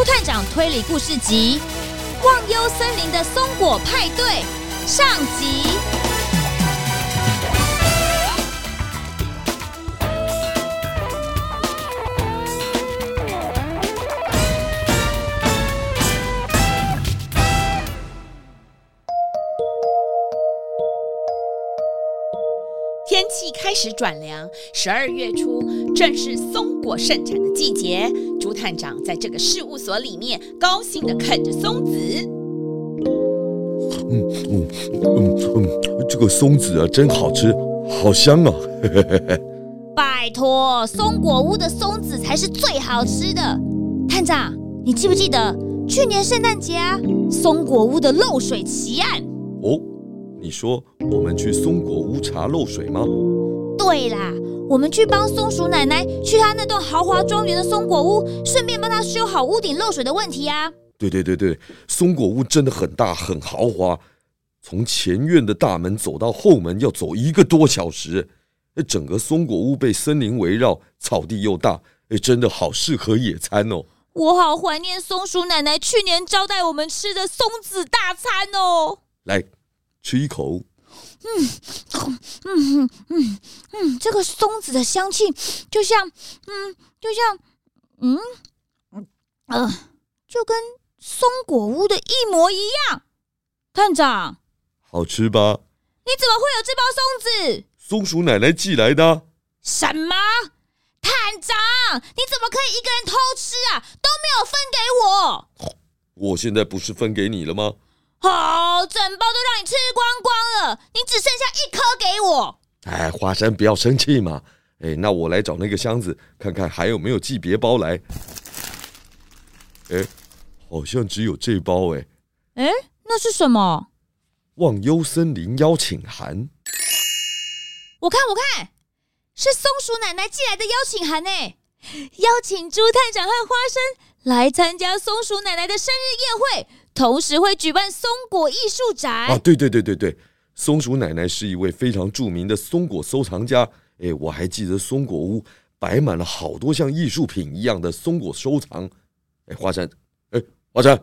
猪探长推理故事集《忘忧森林的松果派对》上集。始转凉，十二月初正是松果盛产的季节。朱探长在这个事务所里面高兴地啃着松子。嗯嗯嗯嗯，这个松子啊，真好吃，好香啊！拜托，松果屋的松子才是最好吃的。探长，你记不记得去年圣诞节啊，松果屋的漏水奇案？哦。你说我们去松果屋查漏水吗？对啦，我们去帮松鼠奶奶去她那栋豪华庄园的松果屋，顺便帮她修好屋顶漏水的问题啊。对对对对，松果屋真的很大很豪华，从前院的大门走到后门要走一个多小时。整个松果屋被森林围绕，草地又大，哎，真的好适合野餐哦。我好怀念松鼠奶奶去年招待我们吃的松子大餐哦。来。吃一口，嗯嗯嗯嗯嗯，这个松子的香气就像，嗯，就像，嗯嗯呃，就跟松果屋的一模一样。探长，好吃吧？你怎么会有这包松子？松鼠奶奶寄来的。什么？探长，你怎么可以一个人偷吃啊？都没有分给我。我现在不是分给你了吗？好，整包都让你吃光光了，你只剩下一颗给我。哎，花生不要生气嘛。哎，那我来找那个箱子，看看还有没有寄别包来。哎，好像只有这包哎。哎，那是什么？忘忧森林邀请函。我看，我看，是松鼠奶奶寄来的邀请函哎，邀请朱探长和花生来参加松鼠奶奶的生日宴会。同时会举办松果艺术展啊！对对对对对，松鼠奶奶是一位非常著名的松果收藏家。哎，我还记得松果屋摆满了好多像艺术品一样的松果收藏。哎，华山，哎，华山，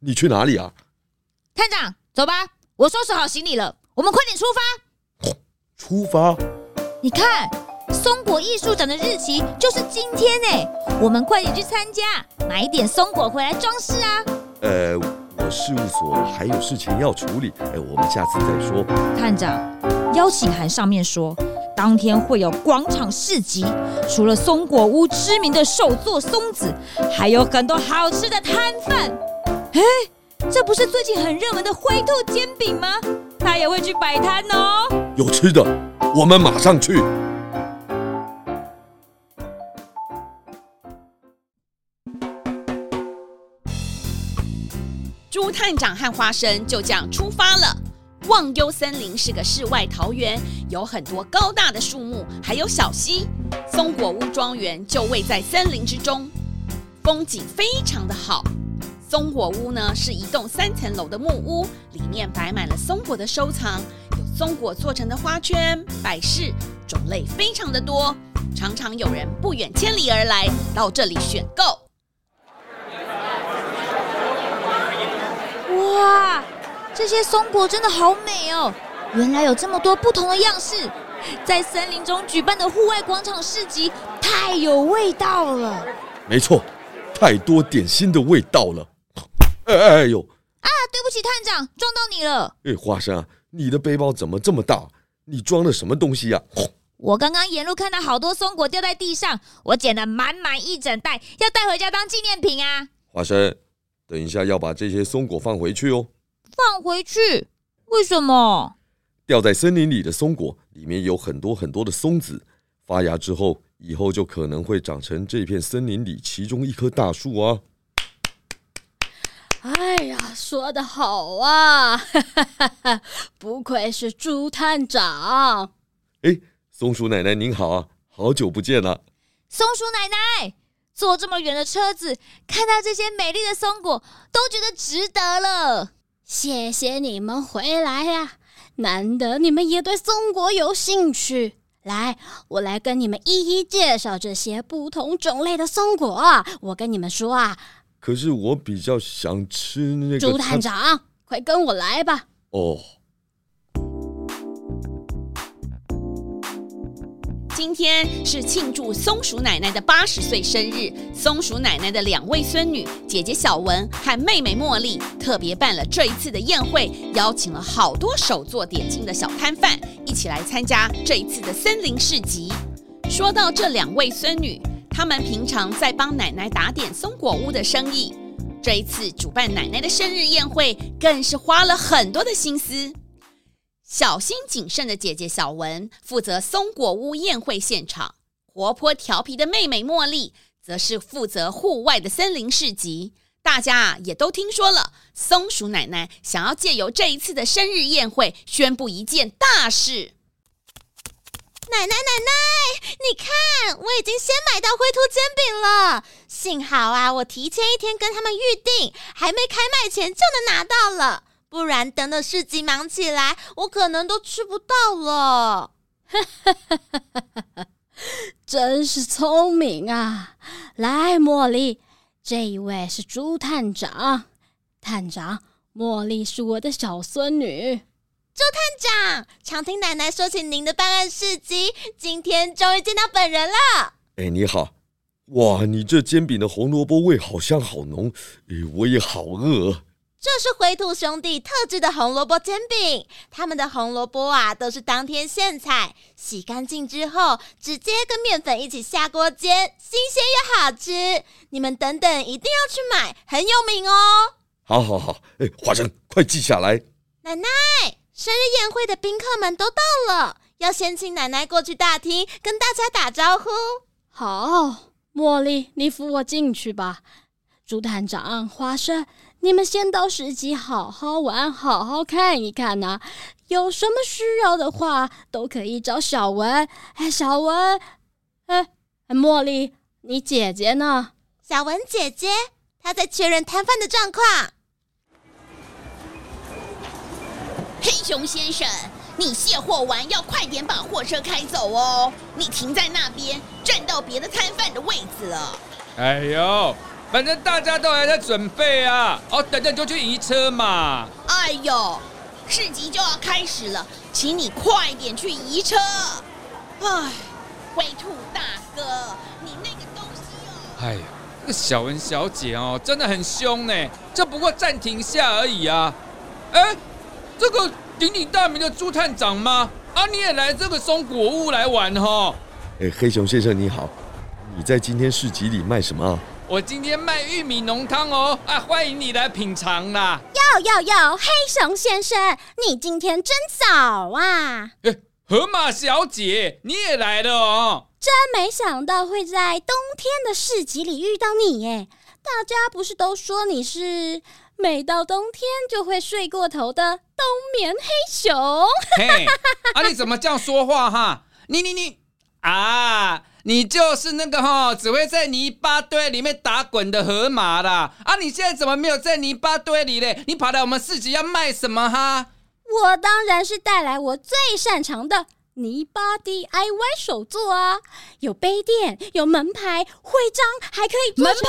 你去哪里啊？探长，走吧，我收拾好行李了，我们快点出发。出发？你看，松果艺术展的日期就是今天哎，我们快点去参加，买一点松果回来装饰啊。呃。事务所还有事情要处理，哎，我们下次再说。探长，邀请函上面说，当天会有广场市集，除了松果屋知名的手作松子，还有很多好吃的摊贩。哎，这不是最近很热门的灰兔煎饼吗？他也会去摆摊哦。有吃的，我们马上去。猪探长和花生就这样出发了。忘忧森林是个世外桃源，有很多高大的树木，还有小溪。松果屋庄园就位在森林之中，风景非常的好。松果屋呢是一栋三层楼的木屋，里面摆满了松果的收藏，有松果做成的花圈、摆饰，种类非常的多，常常有人不远千里而来到这里选购。哇，这些松果真的好美哦！原来有这么多不同的样式，在森林中举办的户外广场市集太有味道了。没错，太多点心的味道了。哎哎呦！啊，对不起，探长，撞到你了。哎，花生，你的背包怎么这么大？你装了什么东西呀？我刚刚沿路看到好多松果掉在地上，我捡了满满一整袋，要带回家当纪念品啊。花生。等一下要把这些松果放回去哦。放回去？为什么？掉在森林里的松果里面有很多很多的松子，发芽之后，以后就可能会长成这片森林里其中一棵大树啊！哎呀，说得好啊！不愧是猪探长。哎，松鼠奶奶您好啊，好久不见了。松鼠奶奶，坐这么远的车子，看到这些美丽的松果，都觉得值得了。谢谢你们回来呀、啊，难得你们也对松果有兴趣。来，我来跟你们一一介绍这些不同种类的松果。我跟你们说啊，可是我比较想吃那个。朱探长，快跟我来吧。哦。今天是庆祝松鼠奶奶的八十岁生日，松鼠奶奶的两位孙女姐姐小文和妹妹茉莉特别办了这一次的宴会，邀请了好多手做点心的小摊贩一起来参加这一次的森林市集。说到这两位孙女，她们平常在帮奶奶打点松果屋的生意，这一次主办奶奶的生日宴会，更是花了很多的心思。小心谨慎的姐姐小文负责松果屋宴会现场，活泼调皮的妹妹茉莉则是负责户外的森林市集。大家啊也都听说了，松鼠奶奶想要借由这一次的生日宴会，宣布一件大事。奶奶奶奶，你看，我已经先买到灰兔煎饼了。幸好啊，我提前一天跟他们预定，还没开卖前就能拿到了。不然等等市集忙起来，我可能都吃不到了。真是聪明啊！来，茉莉，这一位是朱探长。探长，茉莉是我的小孙女。朱探长，常听奶奶说起您的办案事迹，今天终于见到本人了。哎，你好！哇，你这煎饼的红萝卜味好香好浓，哎，我也好饿。这是灰兔兄弟特制的红萝卜煎饼，他们的红萝卜啊都是当天现采，洗干净之后直接跟面粉一起下锅煎，新鲜又好吃。你们等等一定要去买，很有名哦。好，好，好，哎，花生，快记下来。奶奶，生日宴会的宾客们都到了，要先请奶奶过去大厅跟大家打招呼。好，茉莉，你扶我进去吧。朱探长，花生。你们先到市集好好玩，好好看一看呐、啊。有什么需要的话，都可以找小文。哎，小文，哎，茉莉，你姐姐呢？小文姐姐，她在确认摊贩的状况。黑熊先生，你卸货完要快点把货车开走哦。你停在那边，占到别的摊贩的位置了。哎呦！反正大家都还在准备啊，哦，等等就去移车嘛。哎呦，市集就要开始了，请你快点去移车。哎，灰兔大哥，你那个东西哦。哎呀，那个小文小姐哦，真的很凶呢。这不过暂停下而已啊。哎，这个鼎鼎大名的朱探长吗？啊，你也来这个松果屋来玩哈、哦？哎，黑熊先生你好，你在今天市集里卖什么？我今天卖玉米浓汤哦，啊，欢迎你来品尝啦！哟哟哟，黑熊先生，你今天真早啊！哎，河马小姐，你也来了哦！真没想到会在冬天的市集里遇到你耶！大家不是都说你是每到冬天就会睡过头的冬眠黑熊？嘿，啊，你怎么这样说话哈？你你你啊！你就是那个哈，只会在泥巴堆里面打滚的河马啦！啊，你现在怎么没有在泥巴堆里嘞？你跑来我们市集要卖什么哈？我当然是带来我最擅长的泥巴 DIY 手作啊！有杯垫，有门牌、徽章，还可以门牌。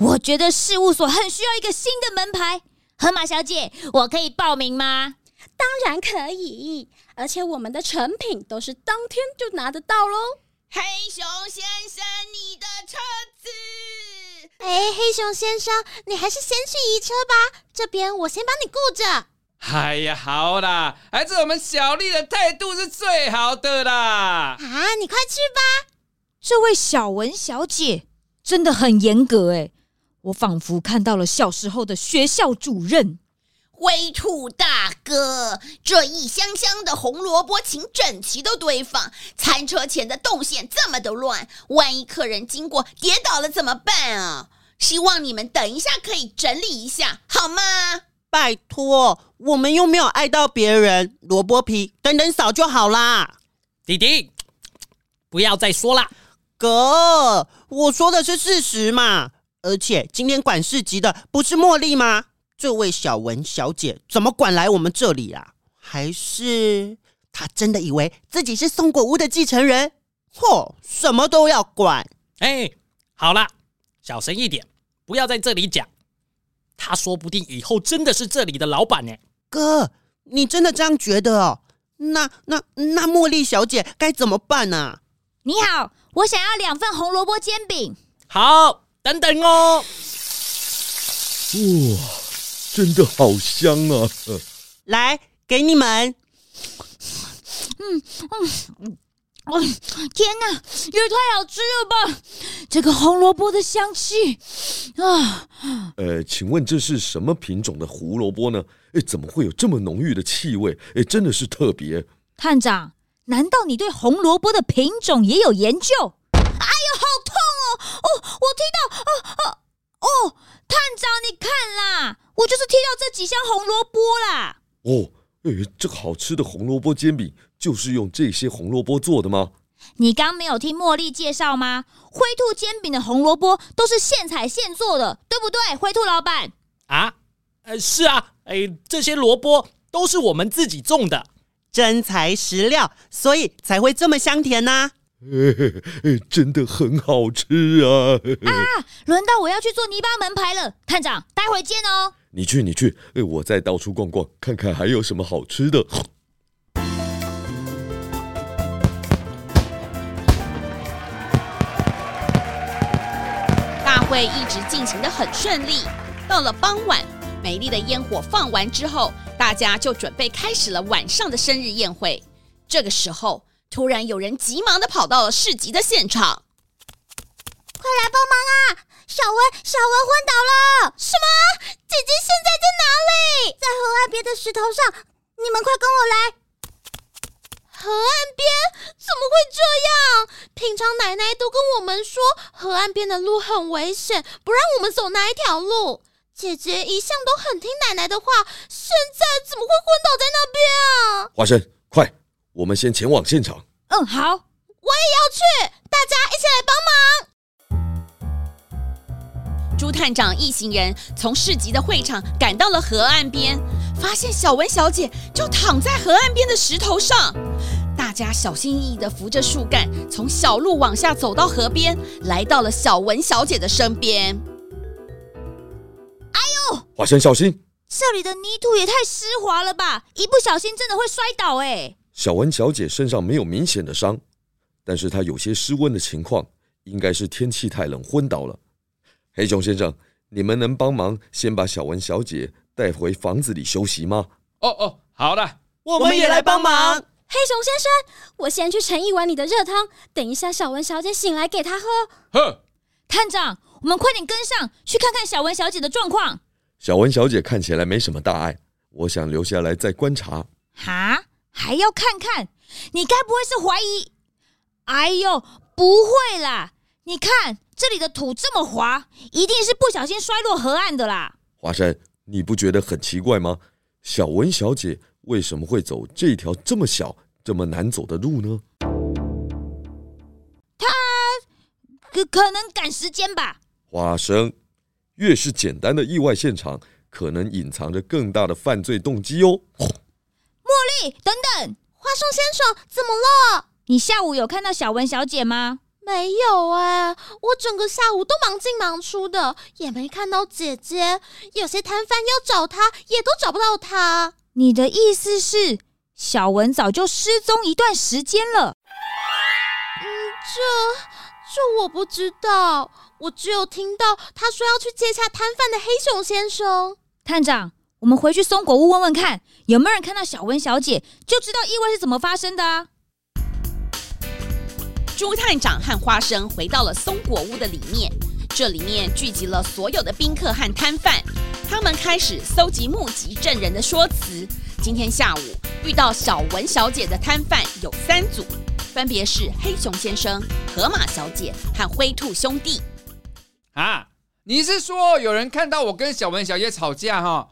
我觉得事务所很需要一个新的门牌。河马小姐，我可以报名吗？当然可以，而且我们的成品都是当天就拿得到喽。黑熊先生，你的车子。哎，黑熊先生，你还是先去移车吧，这边我先帮你顾着。哎呀，好啦，还是我们小丽的态度是最好的啦。啊，你快去吧。这位小文小姐真的很严格哎，我仿佛看到了小时候的学校主任。灰兔大哥，这一箱箱的红萝卜，请整齐的堆放。餐车前的动线这么的乱，万一客人经过跌倒了怎么办啊？希望你们等一下可以整理一下，好吗？拜托，我们又没有碍到别人，萝卜皮等等扫就好啦。弟弟，不要再说了。哥，我说的是事实嘛。而且今天管市集的不是茉莉吗？这位小文小姐怎么管来我们这里啊？还是她真的以为自己是松果屋的继承人？嚯，什么都要管！哎，好了，小声一点，不要在这里讲。她说不定以后真的是这里的老板呢。哥，你真的这样觉得哦？那那那茉莉小姐该怎么办呢？啊？你好，我想要两份红萝卜煎饼。好，等等哦。哇！真的好香啊！来，给你们。嗯嗯，哦，天哪，也太好吃了吧！这个红萝卜的香气啊。呃，请问这是什么品种的胡萝卜呢？哎，怎么会有这么浓郁的气味？哎，真的是特别。探长，难道你对红萝卜的品种也有研究？哎呦，好痛哦！哦，我听到，哦哦哦，探长，你看啦。我就是踢到这几箱红萝卜啦！哦，诶，这个好吃的红萝卜煎饼就是用这些红萝卜做的吗？你刚没有听茉莉介绍吗？灰兔煎饼的红萝卜都是现采现做的，对不对？灰兔老板啊，呃，是啊，诶，这些萝卜都是我们自己种的，真材实料，所以才会这么香甜呐、啊。真的很好吃啊！啊，轮到我要去做泥巴门牌了，探长，待会见哦。你去，你去，哎我再到处逛逛，看看还有什么好吃的。大会一直进行的很顺利，到了傍晚，美丽的烟火放完之后，大家就准备开始了晚上的生日宴会。这个时候。突然，有人急忙的跑到了市集的现场，快来帮忙啊！小文，小文昏倒了！什么？姐姐现在在哪里？在河岸边的石头上，你们快跟我来！河岸边？怎么会这样？平常奶奶都跟我们说，河岸边的路很危险，不让我们走那一条路。姐姐一向都很听奶奶的话，现在怎么会昏倒在那边啊？花生，快！我们先前往现场。嗯，好，我也要去，大家一起来帮忙。猪探长一行人从市集的会场赶到了河岸边，发现小文小姐就躺在河岸边的石头上。大家小心翼翼地扶着树干，从小路往下走到河边，来到了小文小姐的身边。哎呦，华生小心！这里的泥土也太湿滑了吧，一不小心真的会摔倒哎。小文小姐身上没有明显的伤，但是她有些失温的情况，应该是天气太冷昏倒了。黑熊先生，你们能帮忙先把小文小姐带回房子里休息吗？哦哦，好的，我们也来帮忙。黑熊先生，我先去盛一碗你的热汤，等一下小文小姐醒来给她喝。呵，探长，我们快点跟上去看看小文小姐的状况。小文小姐看起来没什么大碍，我想留下来再观察。哈？还要看看？你该不会是怀疑？哎呦，不会啦！你看这里的土这么滑，一定是不小心摔落河岸的啦。华山，你不觉得很奇怪吗？小文小姐为什么会走这条这么小、这么难走的路呢？她可可能赶时间吧。花生，越是简单的意外现场，可能隐藏着更大的犯罪动机哦。茉莉，等等，花生先生，怎么了？你下午有看到小文小姐吗？没有哎，我整个下午都忙进忙出的，也没看到姐姐。有些摊贩要找她，也都找不到她。你的意思是，小文早就失踪一段时间了？嗯，这这我不知道，我只有听到她说要去接洽摊贩的黑熊先生。探长。我们回去松果屋问问看，有没有人看到小文小姐，就知道意外是怎么发生的啊。朱探长和花生回到了松果屋的里面，这里面聚集了所有的宾客和摊贩，他们开始搜集目击证人的说辞。今天下午遇到小文小姐的摊贩有三组，分别是黑熊先生、河马小姐和灰兔兄弟。啊，你是说有人看到我跟小文小姐吵架哈？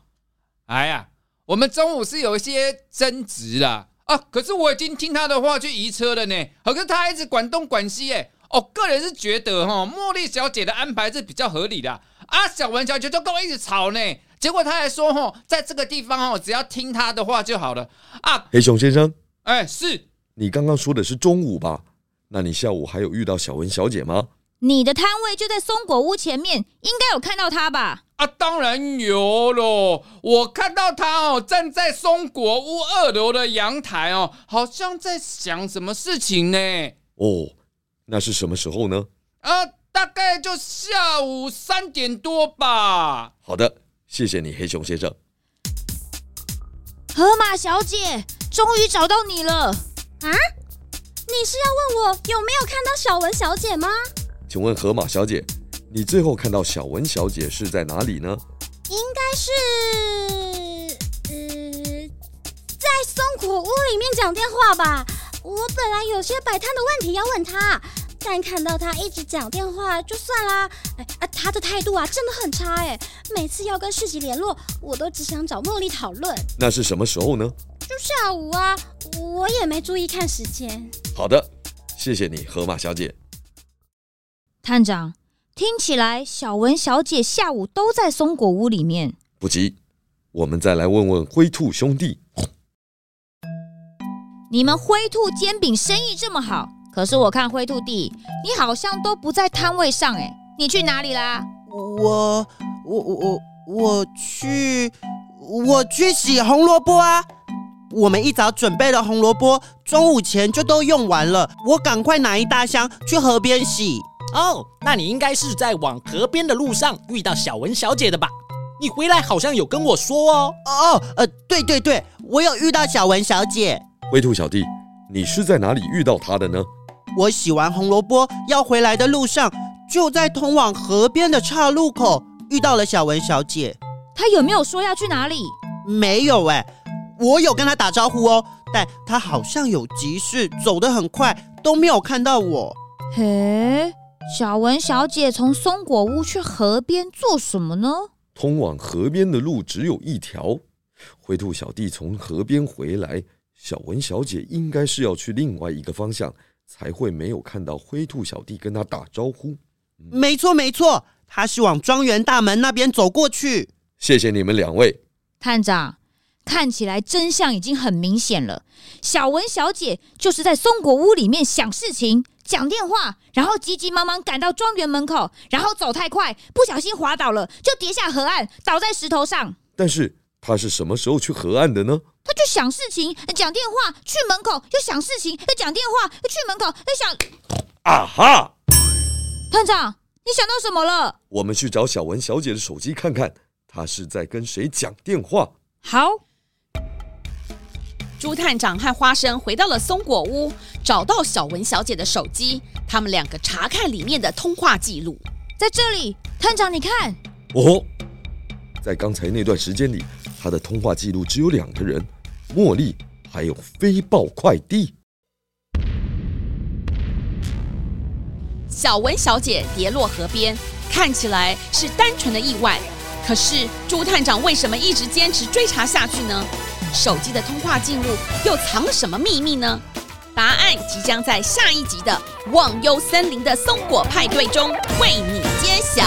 哎呀，我们中午是有一些争执啦。啊，可是我已经听他的话去移车了呢。可是他一直管东管西，哎，哦，个人是觉得哈，茉莉小姐的安排是比较合理的。啊，小文小姐就跟我一直吵呢。结果他还说哈，在这个地方哦，只要听他的话就好了。啊，黑熊先生，哎，是你刚刚说的是中午吧？那你下午还有遇到小文小姐吗？你的摊位就在松果屋前面，应该有看到她吧？啊，当然有喽！我看到他哦，站在松果屋二楼的阳台哦，好像在想什么事情呢。哦，那是什么时候呢？啊，大概就下午三点多吧。好的，谢谢你，黑熊先生。河马小姐，终于找到你了啊！你是要问我有没有看到小文小姐吗？请问河马小姐，你最后看到小文小姐是在哪里呢？应该是，呃，在松果屋里面讲电话吧。我本来有些摆摊的问题要问她，但看到她一直讲电话，就算啦。哎，啊，她的态度啊，真的很差哎。每次要跟市集联络，我都只想找茉莉讨论。那是什么时候呢？就下午啊，我也没注意看时间。好的，谢谢你，河马小姐。探长，听起来小文小姐下午都在松果屋里面。不急，我们再来问问灰兔兄弟。你们灰兔煎饼生意这么好，可是我看灰兔弟，你好像都不在摊位上哎，你去哪里啦？我我我我我去我去洗红萝卜啊！我们一早准备了红萝卜，中午前就都用完了，我赶快拿一大箱去河边洗。哦，那你应该是在往河边的路上遇到小文小姐的吧？你回来好像有跟我说哦。哦，呃，对对对，我有遇到小文小姐。灰兔小弟，你是在哪里遇到她的呢？我洗完红萝卜要回来的路上，就在通往河边的岔路口遇到了小文小姐。她有没有说要去哪里？没有哎，我有跟她打招呼哦，但她好像有急事，走得很快，都没有看到我。嘿。小文小姐从松果屋去河边做什么呢？通往河边的路只有一条。灰兔小弟从河边回来，小文小姐应该是要去另外一个方向，才会没有看到灰兔小弟跟他打招呼。嗯、没错，没错，他是往庄园大门那边走过去。谢谢你们两位，探长。看起来真相已经很明显了，小文小姐就是在松果屋里面想事情、讲电话，然后急急忙忙赶到庄园门口，然后走太快，不小心滑倒了，就跌下河岸，倒在石头上。但是他是什么时候去河岸的呢？他就想事情、讲电话，去门口又想事情，又讲电话，又去门口又想……啊哈！探长，你想到什么了？我们去找小文小姐的手机看看，她是在跟谁讲电话？好。猪探长和花生回到了松果屋，找到小文小姐的手机。他们两个查看里面的通话记录，在这里，探长，你看。哦，在刚才那段时间里，他的通话记录只有两个人：茉莉还有飞豹快递。小文小姐跌落河边，看起来是单纯的意外。可是朱探长为什么一直坚持追查下去呢？手机的通话记录又藏了什么秘密呢？答案即将在下一集的《忘忧森林的松果派对》中为你揭晓。